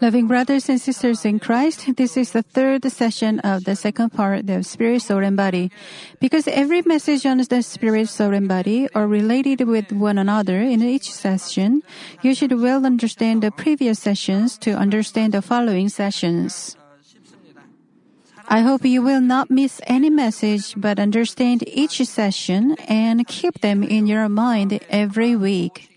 Loving brothers and sisters in Christ, this is the third session of the second part of Spirit, Soul, and Body. Because every message on the Spirit, Soul, and Body are related with one another in each session, you should well understand the previous sessions to understand the following sessions. I hope you will not miss any message but understand each session and keep them in your mind every week.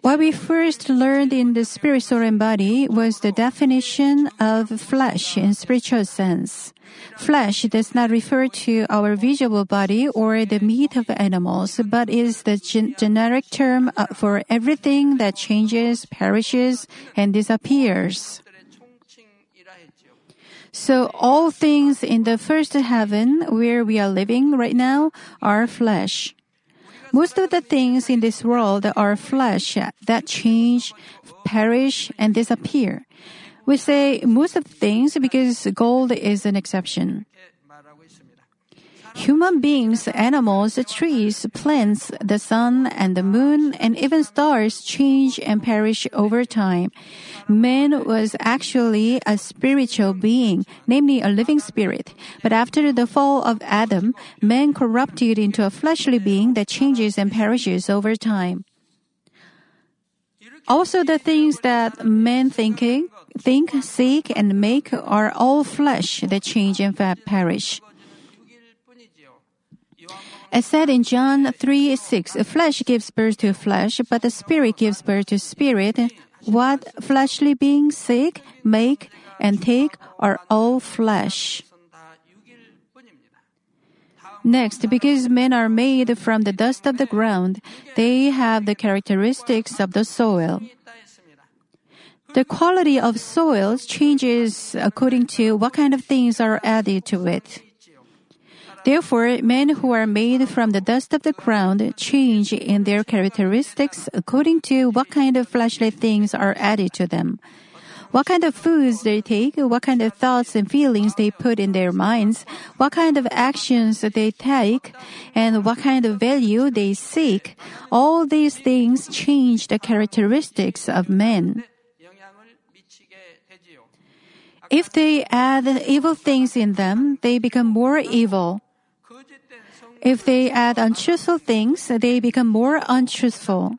What we first learned in the spirit, soul, and body was the definition of flesh in spiritual sense. Flesh does not refer to our visible body or the meat of animals, but is the gen- generic term uh, for everything that changes, perishes, and disappears. So all things in the first heaven where we are living right now are flesh. Most of the things in this world are flesh that change, perish, and disappear. We say most of things because gold is an exception. Human beings, animals, trees, plants, the sun and the moon, and even stars change and perish over time. Man was actually a spiritual being, namely a living spirit. But after the fall of Adam, man corrupted into a fleshly being that changes and perishes over time. Also, the things that men thinking, think, seek, and make are all flesh that change and perish. As said in John 3 6, flesh gives birth to flesh, but the spirit gives birth to spirit. What fleshly beings seek, make, and take are all flesh. Next, because men are made from the dust of the ground, they have the characteristics of the soil. The quality of soils changes according to what kind of things are added to it. Therefore, men who are made from the dust of the ground change in their characteristics according to what kind of fleshly things are added to them. What kind of foods they take, what kind of thoughts and feelings they put in their minds, what kind of actions they take, and what kind of value they seek, all these things change the characteristics of men. If they add evil things in them, they become more evil. If they add untruthful things, they become more untruthful.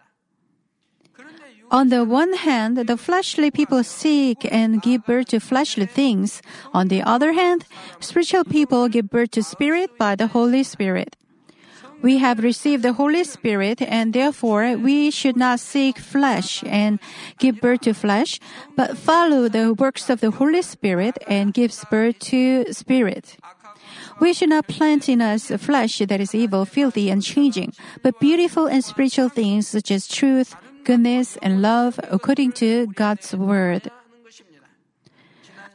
On the one hand, the fleshly people seek and give birth to fleshly things. On the other hand, spiritual people give birth to spirit by the Holy Spirit. We have received the Holy Spirit and therefore we should not seek flesh and give birth to flesh, but follow the works of the Holy Spirit and give birth to spirit. We should not plant in us flesh that is evil, filthy, and changing, but beautiful and spiritual things such as truth, goodness, and love according to God's Word.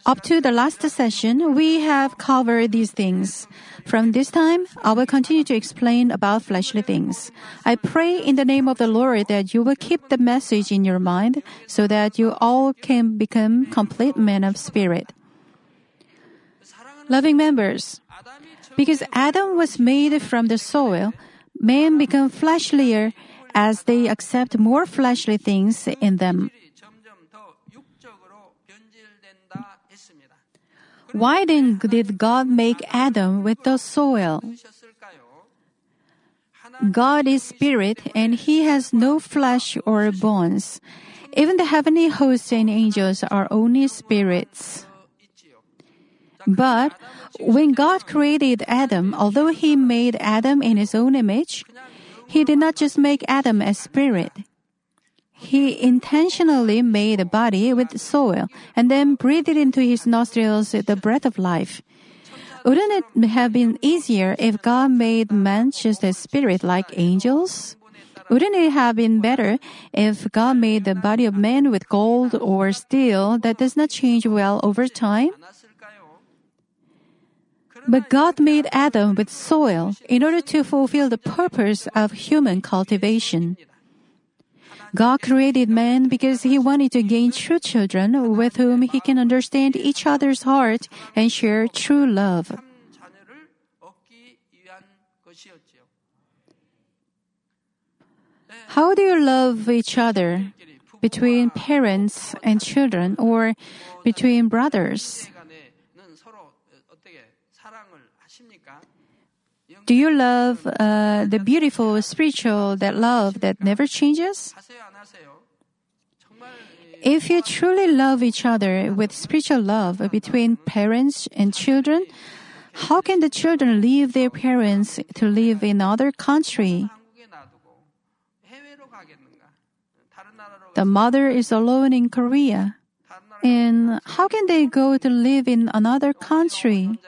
Up to the last session, we have covered these things. From this time, I will continue to explain about fleshly things. I pray in the name of the Lord that you will keep the message in your mind so that you all can become complete men of spirit. Loving members, because Adam was made from the soil, men become fleshlier as they accept more fleshly things in them. Why then did God make Adam with the soil? God is spirit and he has no flesh or bones. Even the heavenly hosts and angels are only spirits. But when God created Adam, although he made Adam in his own image, he did not just make Adam a spirit. He intentionally made a body with soil and then breathed into his nostrils the breath of life. Wouldn't it have been easier if God made man just a spirit like angels? Wouldn't it have been better if God made the body of man with gold or steel that does not change well over time? But God made Adam with soil in order to fulfill the purpose of human cultivation. God created man because he wanted to gain true children with whom he can understand each other's heart and share true love. How do you love each other between parents and children or between brothers? Do you love uh, the beautiful spiritual that love that never changes? If you truly love each other with spiritual love between parents and children, how can the children leave their parents to live in other country? The mother is alone in Korea. And how can they go to live in another country?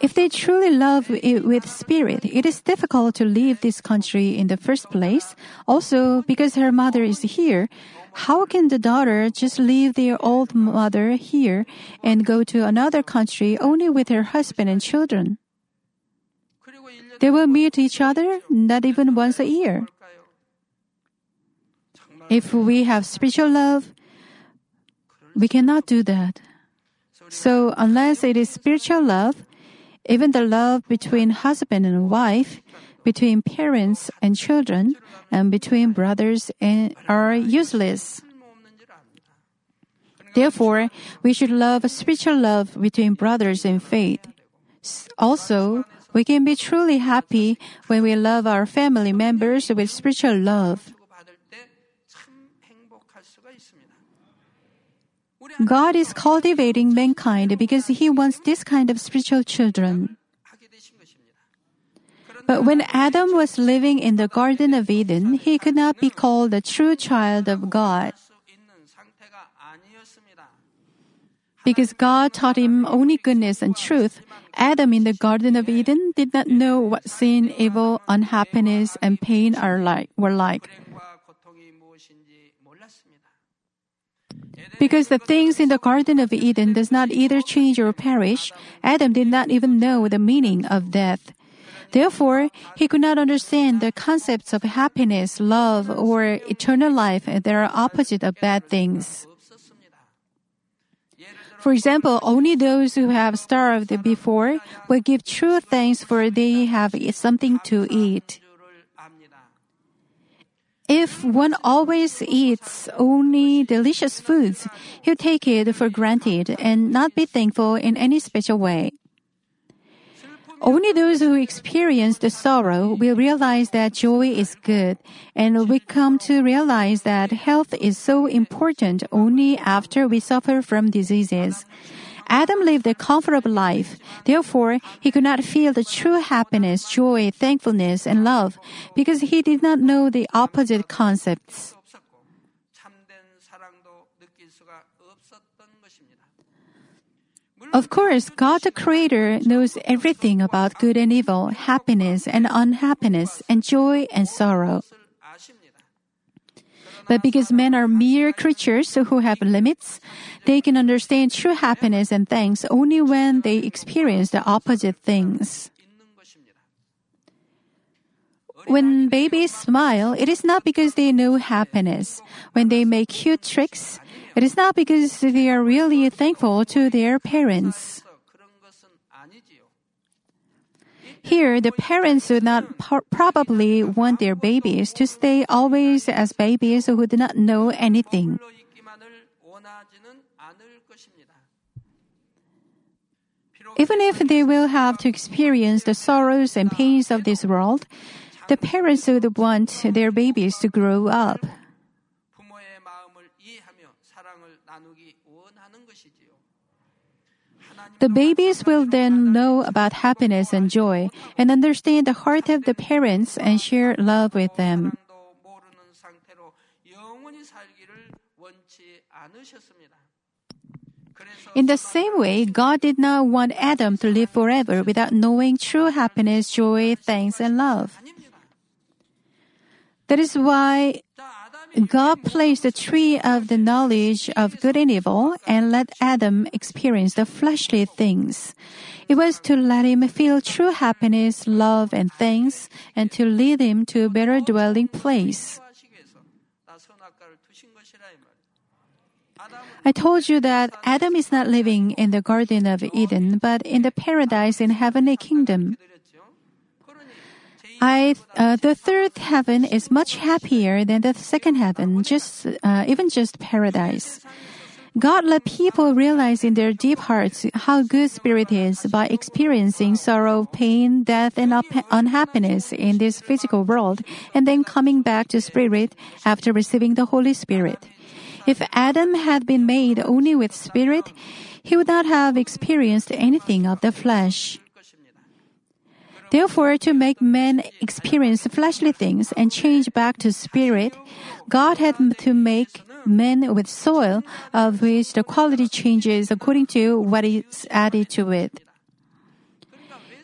If they truly love it with spirit, it is difficult to leave this country in the first place. Also, because her mother is here, how can the daughter just leave their old mother here and go to another country only with her husband and children? They will meet each other not even once a year. If we have spiritual love, we cannot do that. So, unless it is spiritual love, even the love between husband and wife, between parents and children, and between brothers and are useless. Therefore, we should love spiritual love between brothers in faith. Also, we can be truly happy when we love our family members with spiritual love. God is cultivating mankind because He wants this kind of spiritual children. But when Adam was living in the Garden of Eden, he could not be called a true child of God. Because God taught him only goodness and truth, Adam in the Garden of Eden did not know what sin, evil, unhappiness, and pain are like, were like. Because the things in the Garden of Eden does not either change or perish, Adam did not even know the meaning of death. Therefore, he could not understand the concepts of happiness, love, or eternal life that are opposite of bad things. For example, only those who have starved before will give true thanks for they have something to eat. If one always eats only delicious foods, he'll take it for granted and not be thankful in any special way. Only those who experience the sorrow will realize that joy is good, and we come to realize that health is so important only after we suffer from diseases. Adam lived a comfortable life. Therefore, he could not feel the true happiness, joy, thankfulness, and love because he did not know the opposite concepts. Of course, God the Creator knows everything about good and evil, happiness and unhappiness, and joy and sorrow. But because men are mere creatures who have limits, they can understand true happiness and thanks only when they experience the opposite things. When babies smile, it is not because they know happiness. When they make cute tricks, it is not because they are really thankful to their parents. Here, the parents would not probably want their babies to stay always as babies who do not know anything. Even if they will have to experience the sorrows and pains of this world, the parents would want their babies to grow up The babies will then know about happiness and joy and understand the heart of the parents and share love with them. In the same way, God did not want Adam to live forever without knowing true happiness, joy, thanks, and love. That is why God placed the tree of the knowledge of good and evil and let Adam experience the fleshly things. It was to let him feel true happiness, love, and thanks, and to lead him to a better dwelling place. I told you that Adam is not living in the Garden of Eden, but in the paradise in heavenly kingdom. I uh, the third heaven is much happier than the second heaven, just uh, even just paradise. God let people realize in their deep hearts how good spirit is by experiencing sorrow, pain, death, and up- unhappiness in this physical world, and then coming back to spirit after receiving the Holy Spirit. If Adam had been made only with spirit, he would not have experienced anything of the flesh. Therefore, to make men experience fleshly things and change back to spirit, God had to make men with soil, of which the quality changes according to what is added to it.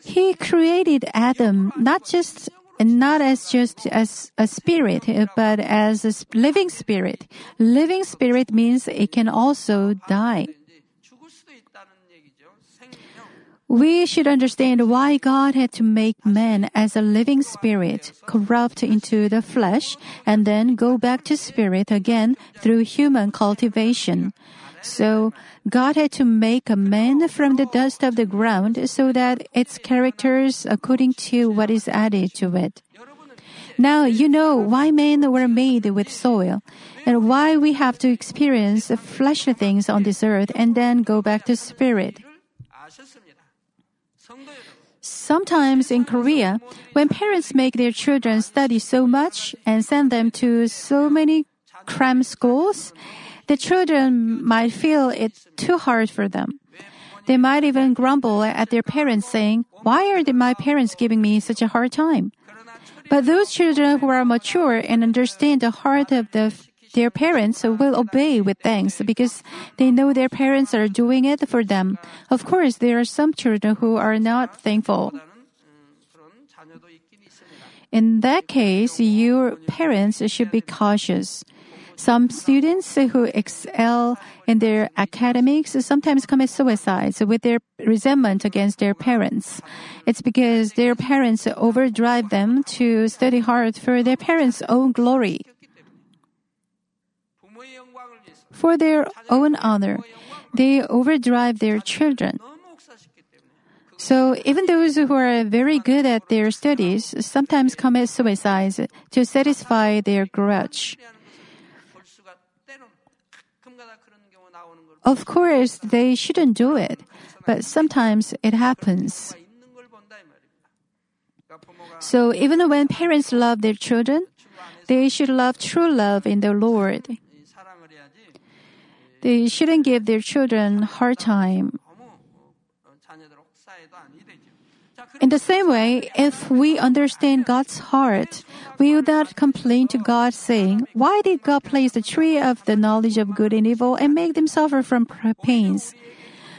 He created Adam not just not as just as a spirit, but as a living spirit. Living spirit means it can also die. We should understand why God had to make man as a living spirit, corrupt into the flesh, and then go back to spirit again through human cultivation. So, God had to make a man from the dust of the ground so that its characters according to what is added to it. Now you know why men were made with soil and why we have to experience fleshly things on this earth and then go back to spirit. Sometimes in Korea, when parents make their children study so much and send them to so many cram schools, the children might feel it too hard for them. They might even grumble at their parents saying, why are my parents giving me such a hard time? But those children who are mature and understand the heart of the their parents will obey with thanks because they know their parents are doing it for them. Of course, there are some children who are not thankful. In that case, your parents should be cautious. Some students who excel in their academics sometimes commit suicides with their resentment against their parents. It's because their parents overdrive them to study hard for their parents' own glory. For their own honor, they overdrive their children. So even those who are very good at their studies sometimes commit suicide to satisfy their grudge. Of course, they shouldn't do it, but sometimes it happens. So even when parents love their children, they should love true love in the Lord. They shouldn't give their children hard time. In the same way, if we understand God's heart, we would not complain to God saying, Why did God place the tree of the knowledge of good and evil and make them suffer from pains?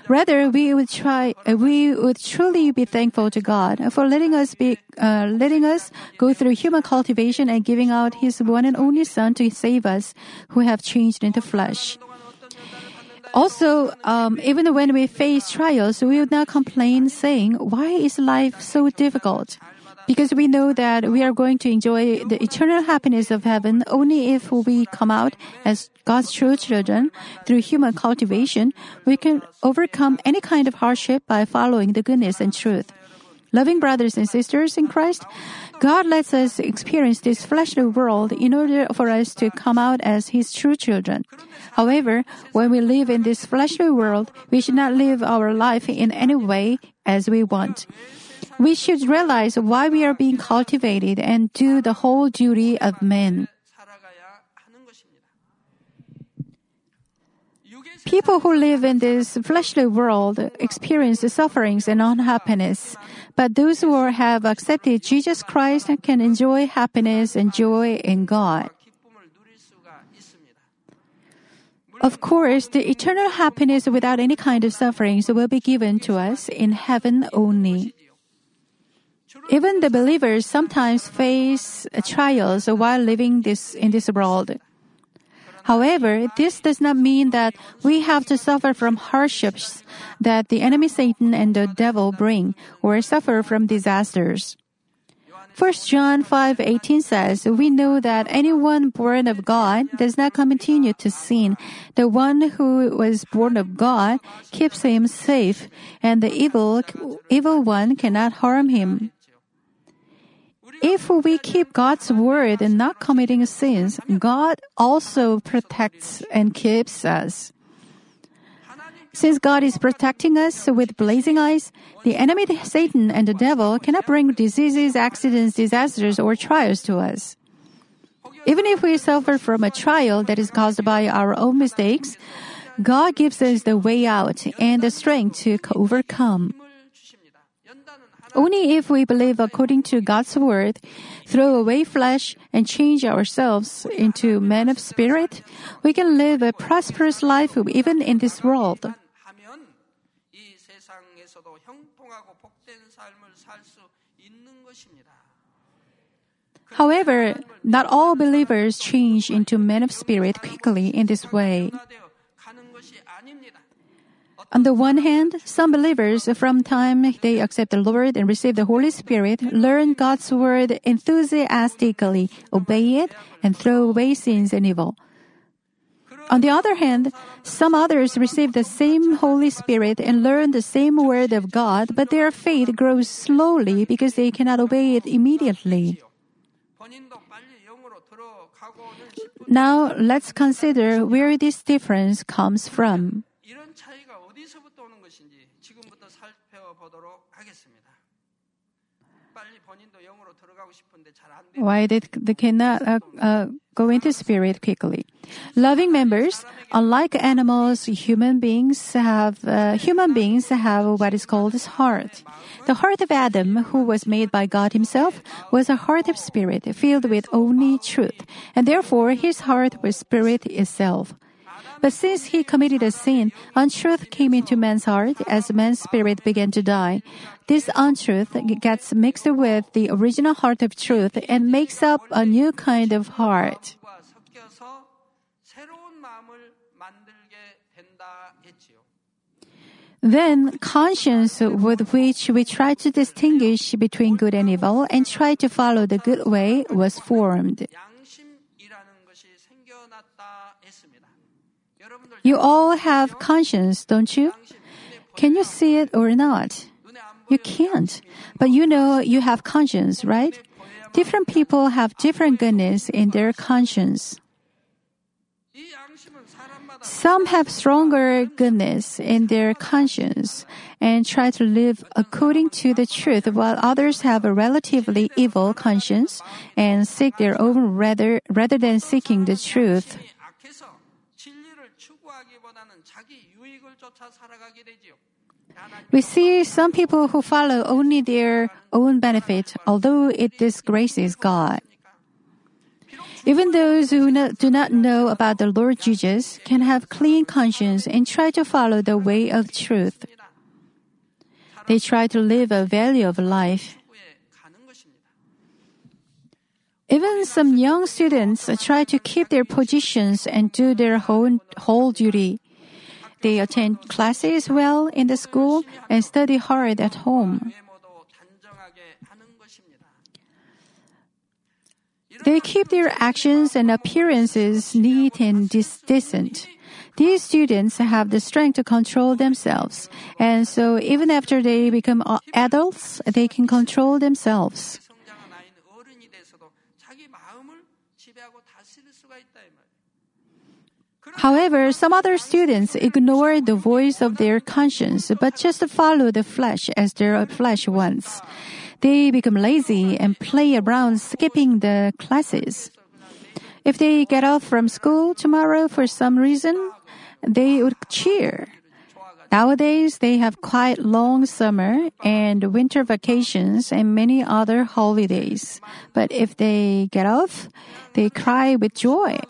Rather, we would try, uh, we would truly be thankful to God for letting us be, uh, letting us go through human cultivation and giving out His one and only Son to save us who have changed into flesh. Also, um, even when we face trials, we would not complain saying, why is life so difficult? Because we know that we are going to enjoy the eternal happiness of heaven only if we come out as God's true children through human cultivation. We can overcome any kind of hardship by following the goodness and truth. Loving brothers and sisters in Christ, God lets us experience this fleshly world in order for us to come out as His true children. However, when we live in this fleshly world, we should not live our life in any way as we want. We should realize why we are being cultivated and do the whole duty of men. People who live in this fleshly world experience sufferings and unhappiness. But those who have accepted Jesus Christ can enjoy happiness and joy in God. Of course, the eternal happiness without any kind of sufferings will be given to us in heaven only. Even the believers sometimes face trials while living this in this world. However, this does not mean that we have to suffer from hardships that the enemy Satan and the devil bring or suffer from disasters. 1 John 5:18 says, "We know that anyone born of God does not continue to sin. The one who was born of God keeps him safe, and the evil evil one cannot harm him." If we keep God's word and not committing sins, God also protects and keeps us. Since God is protecting us with blazing eyes, the enemy Satan and the devil cannot bring diseases, accidents, disasters, or trials to us. Even if we suffer from a trial that is caused by our own mistakes, God gives us the way out and the strength to overcome. Only if we believe according to God's word, throw away flesh, and change ourselves into men of spirit, we can live a prosperous life even in this world. However, not all believers change into men of spirit quickly in this way. On the one hand, some believers, from time they accept the Lord and receive the Holy Spirit, learn God's word enthusiastically, obey it, and throw away sins and evil. On the other hand, some others receive the same Holy Spirit and learn the same word of God, but their faith grows slowly because they cannot obey it immediately. Now, let's consider where this difference comes from. 것인지 지금부터 살펴보도록 하겠습니다. 빨리 본인도 영으로 들어가고 싶은데 잘 안 돼요. Why they, they cannot uh, uh, go into spirit quickly? Loving members, unlike animals, human beings have uh, human beings have what is called his heart. The heart of Adam, who was made by God Himself, was a heart of spirit filled with only truth, and therefore his heart was spirit itself. But since he committed a sin, untruth came into man's heart as man's spirit began to die. This untruth gets mixed with the original heart of truth and makes up a new kind of heart. Then conscience with which we try to distinguish between good and evil and try to follow the good way was formed. You all have conscience, don't you? Can you see it or not? You can't. But you know you have conscience, right? Different people have different goodness in their conscience. Some have stronger goodness in their conscience and try to live according to the truth, while others have a relatively evil conscience and seek their own rather, rather than seeking the truth. We see some people who follow only their own benefit, although it disgraces God. Even those who no, do not know about the Lord Jesus can have clean conscience and try to follow the way of truth. They try to live a value of life. Even some young students try to keep their positions and do their whole, whole duty. They attend classes well in the school and study hard at home. They keep their actions and appearances neat and decent. These students have the strength to control themselves, and so even after they become adults, they can control themselves. However, some other students ignore the voice of their conscience, but just follow the flesh as their flesh wants. They become lazy and play around skipping the classes. If they get off from school tomorrow for some reason, they would cheer. Nowadays, they have quite long summer and winter vacations and many other holidays. But if they get off, they cry with joy.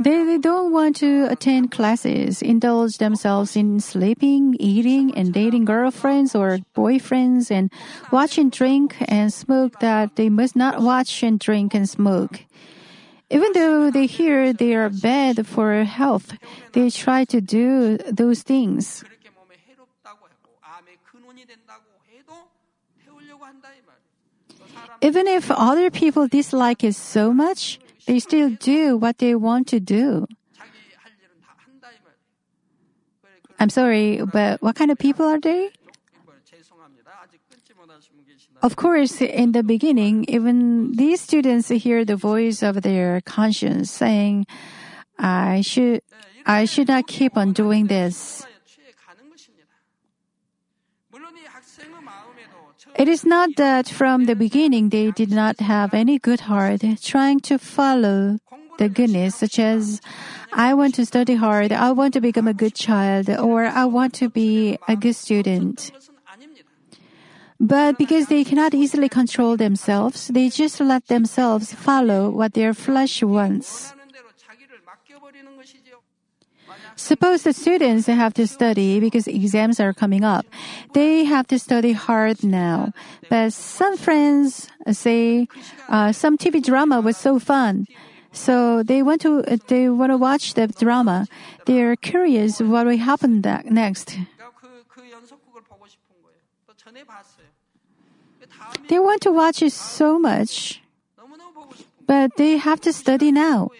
They, they don't want to attend classes, indulge themselves in sleeping, eating, and dating girlfriends or boyfriends, and watch and drink and smoke that they must not watch and drink and smoke. Even though they hear they are bad for health, they try to do those things. Even if other people dislike it so much, they still do what they want to do. I'm sorry, but what kind of people are they? Of course, in the beginning, even these students hear the voice of their conscience saying, I should, I should not keep on doing this. It is not that from the beginning they did not have any good heart trying to follow the goodness, such as, I want to study hard, I want to become a good child, or I want to be a good student. But because they cannot easily control themselves, they just let themselves follow what their flesh wants. Suppose the students have to study because exams are coming up. They have to study hard now. But some friends uh, say uh, some TV drama was so fun. So they want to uh, they want to watch the drama. They are curious what will happen next. They want to watch it so much, but they have to study now.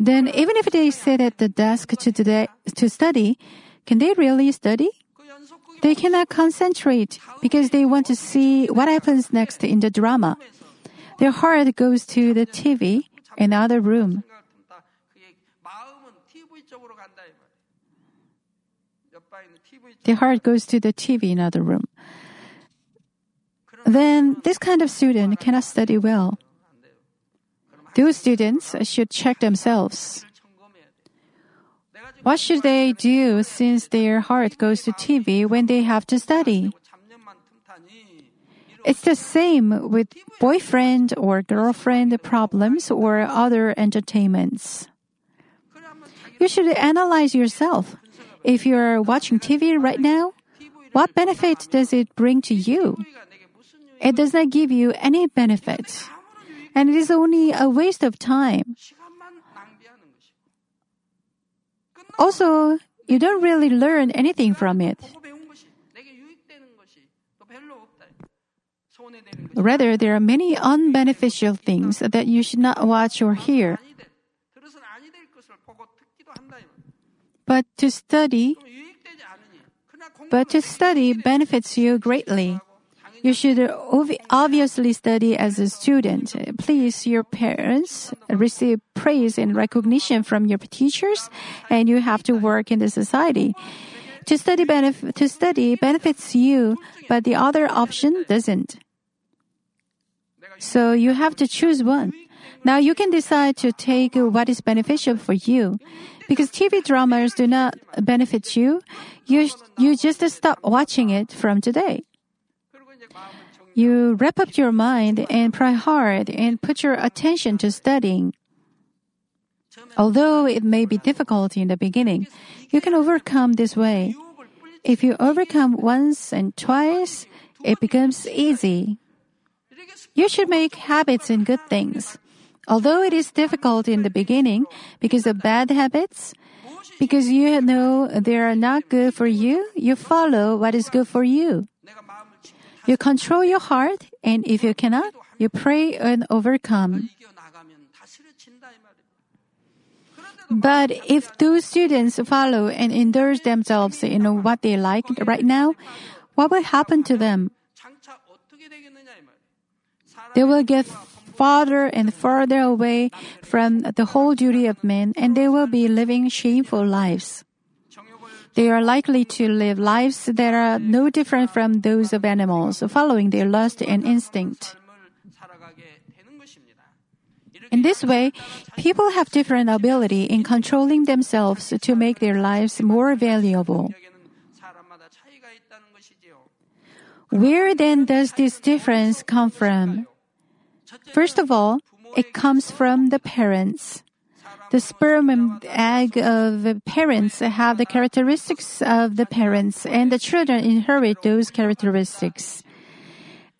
Then, even if they sit at the desk to, today, to study, can they really study? They cannot concentrate because they want to see what happens next in the drama. Their heart goes to the TV, in another room. Their heart goes to the TV, in another room. Then this kind of student cannot study well. Those students should check themselves. What should they do since their heart goes to TV when they have to study? It's the same with boyfriend or girlfriend problems or other entertainments. You should analyze yourself. If you're watching TV right now, what benefit does it bring to you? It does not give you any benefit and it is only a waste of time. Also, you don't really learn anything from it. Rather, there are many unbeneficial things that you should not watch or hear. But to study, but to study benefits you greatly. You should ob- obviously study as a student. Please your parents, receive praise and recognition from your teachers, and you have to work in the society. To study, benef- to study benefits you, but the other option doesn't. So you have to choose one. Now you can decide to take what is beneficial for you. Because TV dramas do not benefit you, you, you just stop watching it from today you wrap up your mind and pray hard and put your attention to studying. Although it may be difficult in the beginning, you can overcome this way. If you overcome once and twice, it becomes easy. You should make habits in good things. Although it is difficult in the beginning because of bad habits, because you know they are not good for you, you follow what is good for you. You control your heart, and if you cannot, you pray and overcome. But if those students follow and indulge themselves in what they like right now, what will happen to them? They will get farther and farther away from the whole duty of men, and they will be living shameful lives. They are likely to live lives that are no different from those of animals, following their lust and instinct. In this way, people have different ability in controlling themselves to make their lives more valuable. Where then does this difference come from? First of all, it comes from the parents. The sperm and egg of parents have the characteristics of the parents, and the children inherit those characteristics.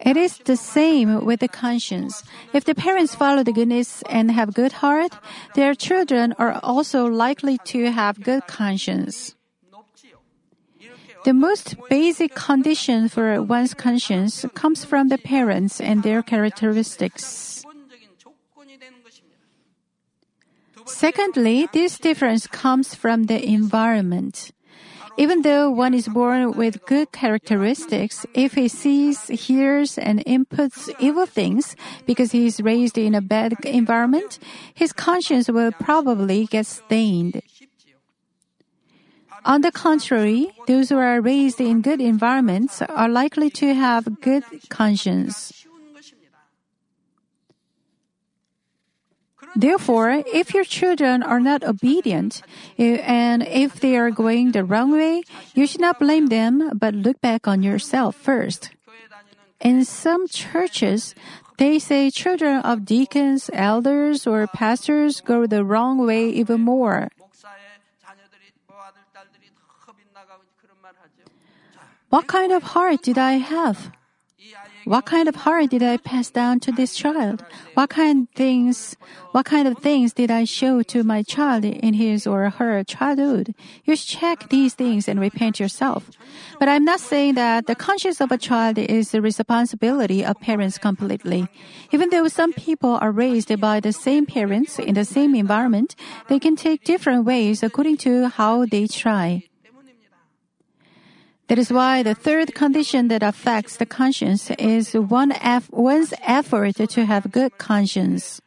It is the same with the conscience. If the parents follow the goodness and have good heart, their children are also likely to have good conscience. The most basic condition for one's conscience comes from the parents and their characteristics. Secondly, this difference comes from the environment. Even though one is born with good characteristics, if he sees, hears, and inputs evil things because he is raised in a bad environment, his conscience will probably get stained. On the contrary, those who are raised in good environments are likely to have good conscience. Therefore, if your children are not obedient, eh, and if they are going the wrong way, you should not blame them, but look back on yourself first. In some churches, they say children of deacons, elders, or pastors go the wrong way even more. What kind of heart did I have? What kind of heart did I pass down to this child? What kind things, what kind of things did I show to my child in his or her childhood? You should check these things and repent yourself. But I'm not saying that the conscience of a child is the responsibility of parents completely. Even though some people are raised by the same parents in the same environment, they can take different ways according to how they try. That is why the third condition that affects the conscience is one eff- one's effort to have good conscience.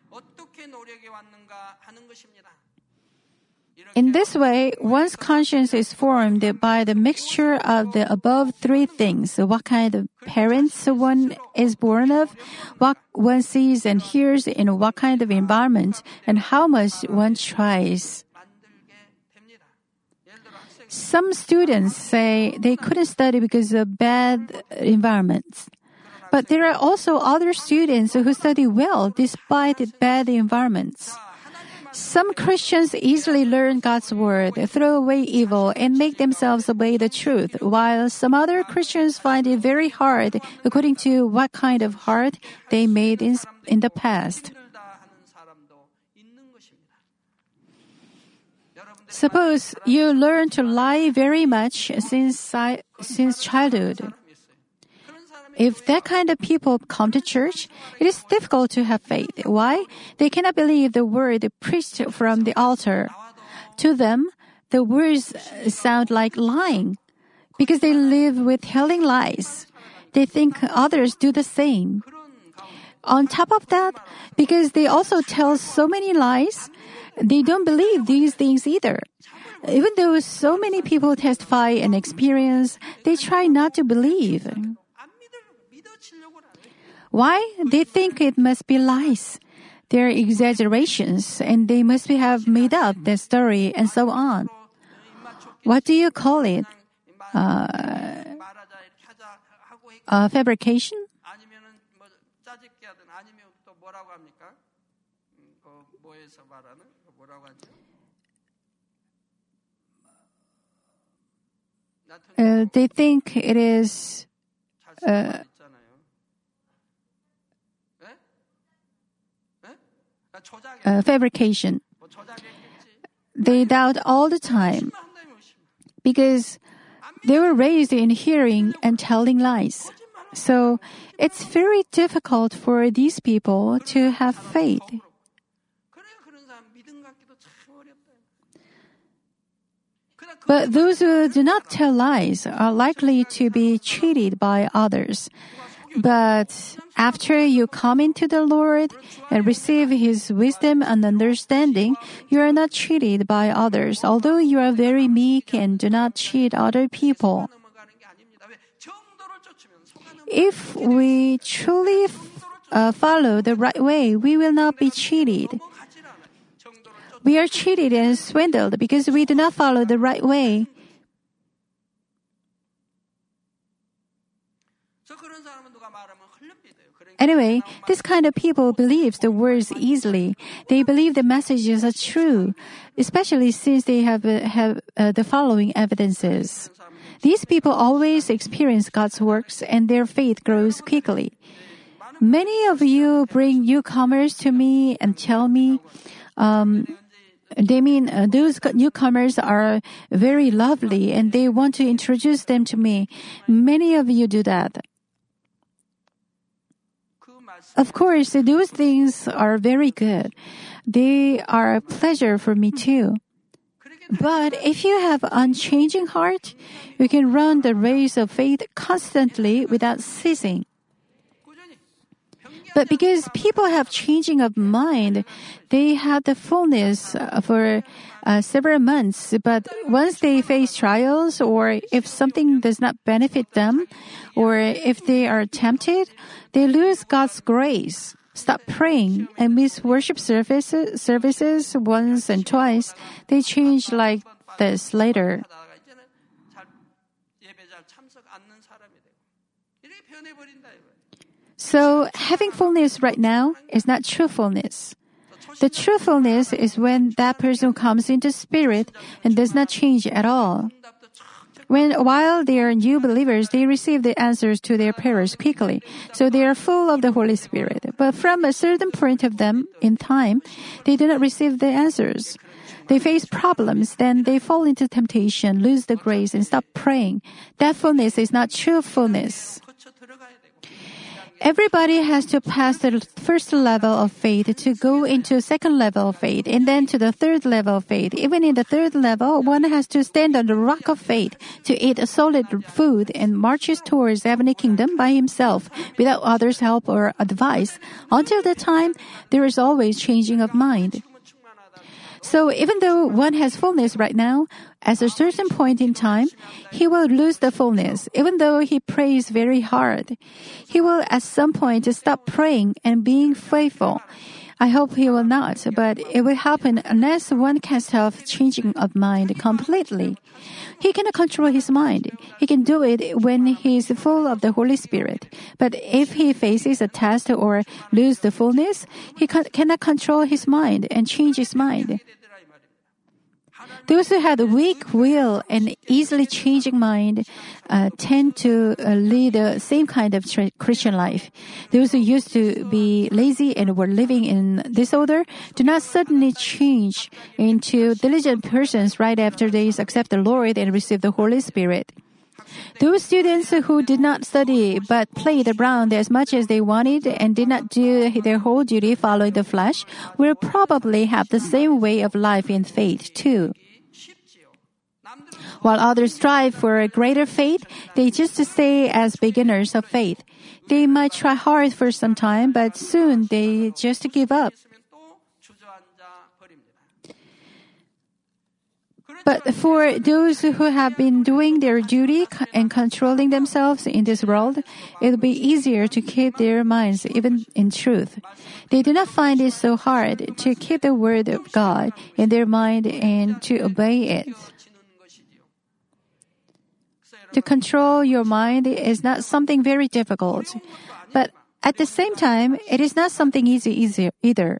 In this way, one's conscience is formed by the mixture of the above three things what kind of parents one is born of, what one sees and hears in what kind of environment, and how much one tries. Some students say they couldn't study because of bad environments. But there are also other students who study well despite bad environments. Some Christians easily learn God's word, throw away evil, and make themselves obey the truth, while some other Christians find it very hard according to what kind of heart they made in, in the past. Suppose you learn to lie very much since, since childhood. If that kind of people come to church, it is difficult to have faith. Why? They cannot believe the word preached from the altar. To them, the words sound like lying because they live with telling lies. They think others do the same. On top of that, because they also tell so many lies, they don't believe these things either. Even though so many people testify and experience, they try not to believe. Why? They think it must be lies. They're exaggerations and they must have made up their story and so on. What do you call it? Uh, uh, fabrication? uh, they think it is. Uh, uh, fabrication. They doubt all the time because they were raised in hearing and telling lies. So it's very difficult for these people to have faith. But those who do not tell lies are likely to be cheated by others. But after you come into the Lord and receive His wisdom and understanding, you are not cheated by others, although you are very meek and do not cheat other people. If we truly uh, follow the right way, we will not be cheated. We are cheated and swindled because we do not follow the right way. Anyway, this kind of people believes the words easily. They believe the messages are true, especially since they have, uh, have uh, the following evidences. These people always experience God's works and their faith grows quickly. Many of you bring newcomers to me and tell me, um, they mean uh, those newcomers are very lovely and they want to introduce them to me. Many of you do that. Of course, those things are very good. They are a pleasure for me too. But if you have unchanging heart, you can run the race of faith constantly without ceasing. But because people have changing of mind, they had the fullness for uh, several months. But once they face trials or if something does not benefit them or if they are tempted, they lose God's grace. Stop praying and miss worship services, services once and twice. They change like this later. So having fullness right now is not truthfulness. The truthfulness is when that person comes into spirit and does not change at all. When while they are new believers, they receive the answers to their prayers quickly, so they are full of the Holy Spirit. But from a certain point of them in time, they do not receive the answers. They face problems, then they fall into temptation, lose the grace, and stop praying. That fullness is not true fullness. Everybody has to pass the first level of faith to go into second level of faith and then to the third level of faith. Even in the third level, one has to stand on the rock of faith to eat solid food and marches towards heavenly kingdom by himself without others' help or advice. Until that time, there is always changing of mind. So even though one has fullness right now, at a certain point in time, he will lose the fullness, even though he prays very hard. He will at some point stop praying and being faithful. I hope he will not, but it will happen unless one casts off changing of mind completely. He cannot control his mind. He can do it when he is full of the Holy Spirit. But if he faces a test or lose the fullness, he cannot control his mind and change his mind. Those who had weak will and easily changing mind uh, tend to uh, lead the same kind of tra- Christian life. Those who used to be lazy and were living in disorder do not suddenly change into diligent persons right after they accept the Lord and receive the Holy Spirit. Those students who did not study but played around as much as they wanted and did not do their whole duty following the flesh will probably have the same way of life in faith too. While others strive for a greater faith, they just stay as beginners of faith. They might try hard for some time, but soon they just give up. But for those who have been doing their duty and controlling themselves in this world, it will be easier to keep their minds even in truth. They do not find it so hard to keep the word of God in their mind and to obey it. To control your mind is not something very difficult. But at the same time, it is not something easy, either.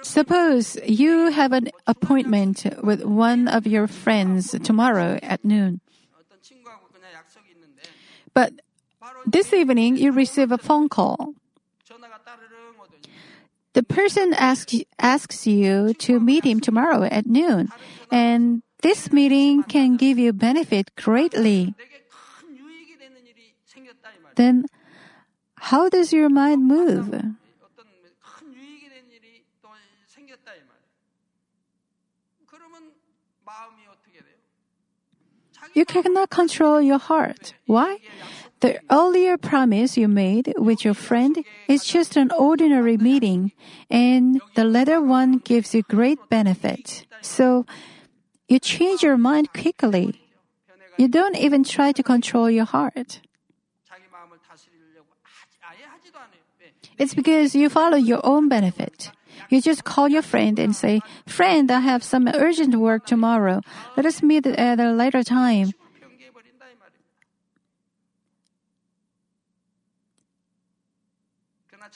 Suppose you have an appointment with one of your friends tomorrow at noon. But this evening, you receive a phone call. The person asks, asks you to meet him tomorrow at noon, and this meeting can give you benefit greatly. Then, how does your mind move? You cannot control your heart. Why? The earlier promise you made with your friend is just an ordinary meeting, and the latter one gives you great benefit. So, you change your mind quickly. You don't even try to control your heart. It's because you follow your own benefit. You just call your friend and say, Friend, I have some urgent work tomorrow. Let us meet at a later time.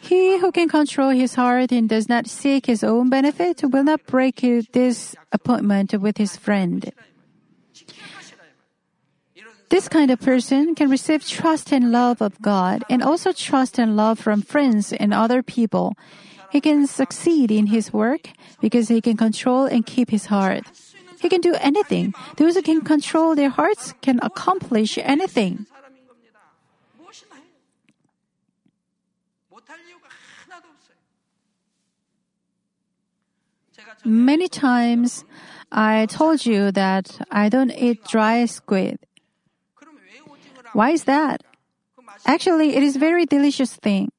He who can control his heart and does not seek his own benefit will not break this appointment with his friend. This kind of person can receive trust and love of God and also trust and love from friends and other people. He can succeed in his work because he can control and keep his heart. He can do anything. Those who can control their hearts can accomplish anything. Many times I told you that I don't eat dry squid. Why is that? Actually, it is very delicious thing.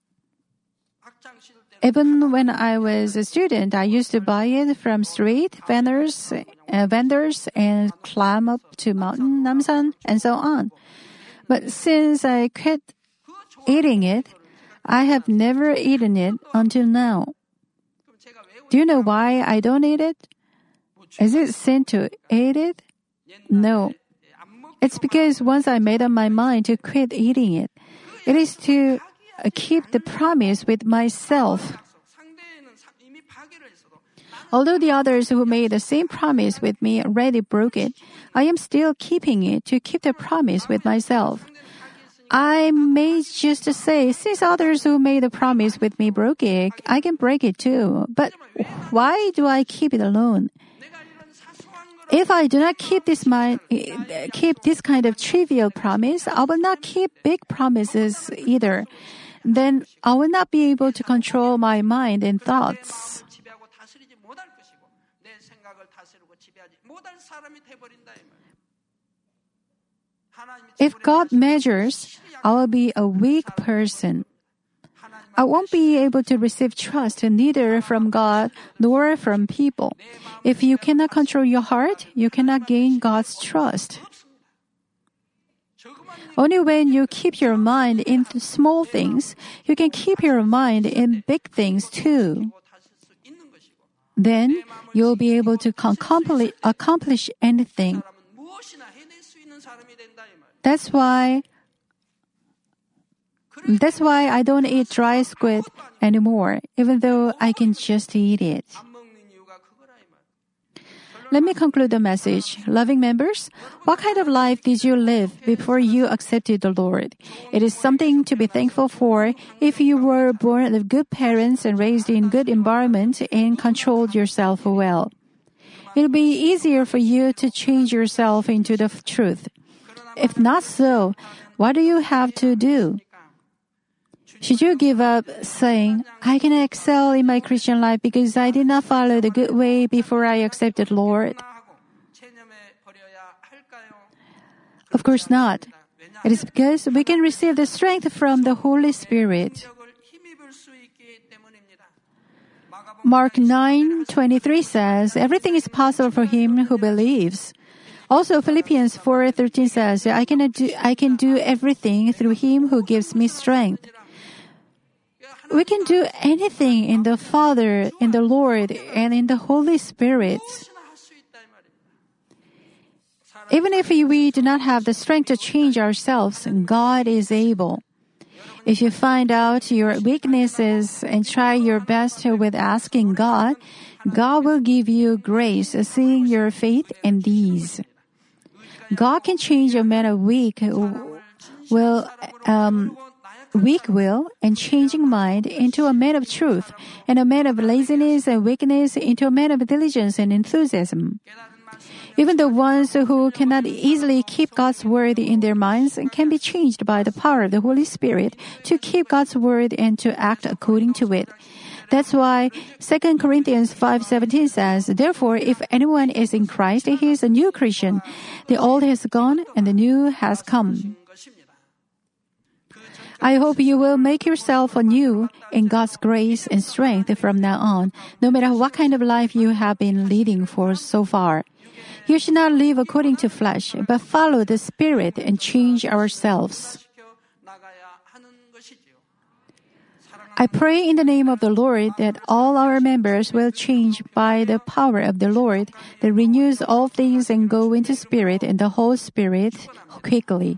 Even when I was a student, I used to buy it from street vendors, uh, vendors and climb up to mountain Namsan and so on. But since I quit eating it, I have never eaten it until now. Do you know why I don't eat it? Is it sin to eat it? No. It's because once I made up my mind to quit eating it, it is to keep the promise with myself. Although the others who made the same promise with me already broke it, I am still keeping it to keep the promise with myself. I may just say, since others who made a promise with me broke it, I can break it too. But why do I keep it alone? If I do not keep this mind, keep this kind of trivial promise, I will not keep big promises either. Then I will not be able to control my mind and thoughts. If God measures, I'll be a weak person. I won't be able to receive trust neither from God nor from people. If you cannot control your heart, you cannot gain God's trust. Only when you keep your mind in small things, you can keep your mind in big things too. Then you'll be able to accomplish anything. That's why that's why I don't eat dry squid anymore, even though I can just eat it. Let me conclude the message. Loving members, what kind of life did you live before you accepted the Lord? It is something to be thankful for if you were born of good parents and raised in good environment and controlled yourself well. It'll be easier for you to change yourself into the truth. If not so, what do you have to do? Should you give up saying, I can excel in my Christian life because I did not follow the good way before I accepted Lord? Of course not. It is because we can receive the strength from the Holy Spirit. Mark 9:23 says, "Everything is possible for him who believes." Also Philippians 4:13 says, "I can do, I can do everything through him who gives me strength." we can do anything in the Father, in the Lord, and in the Holy Spirit. Even if we do not have the strength to change ourselves, God is able. If you find out your weaknesses and try your best with asking God, God will give you grace, seeing your faith and these. God can change a man a weak will um, weak will and changing mind into a man of truth, and a man of laziness and weakness into a man of diligence and enthusiasm. Even the ones who cannot easily keep God's word in their minds can be changed by the power of the Holy Spirit to keep God's word and to act according to it. That's why 2 Corinthians 5:17 says, "Therefore if anyone is in Christ, he is a new creation. The old has gone and the new has come." I hope you will make yourself anew in God's grace and strength from now on, no matter what kind of life you have been leading for so far. You should not live according to flesh, but follow the Spirit and change ourselves. I pray in the name of the Lord that all our members will change by the power of the Lord that renews all things and go into spirit and the whole spirit quickly.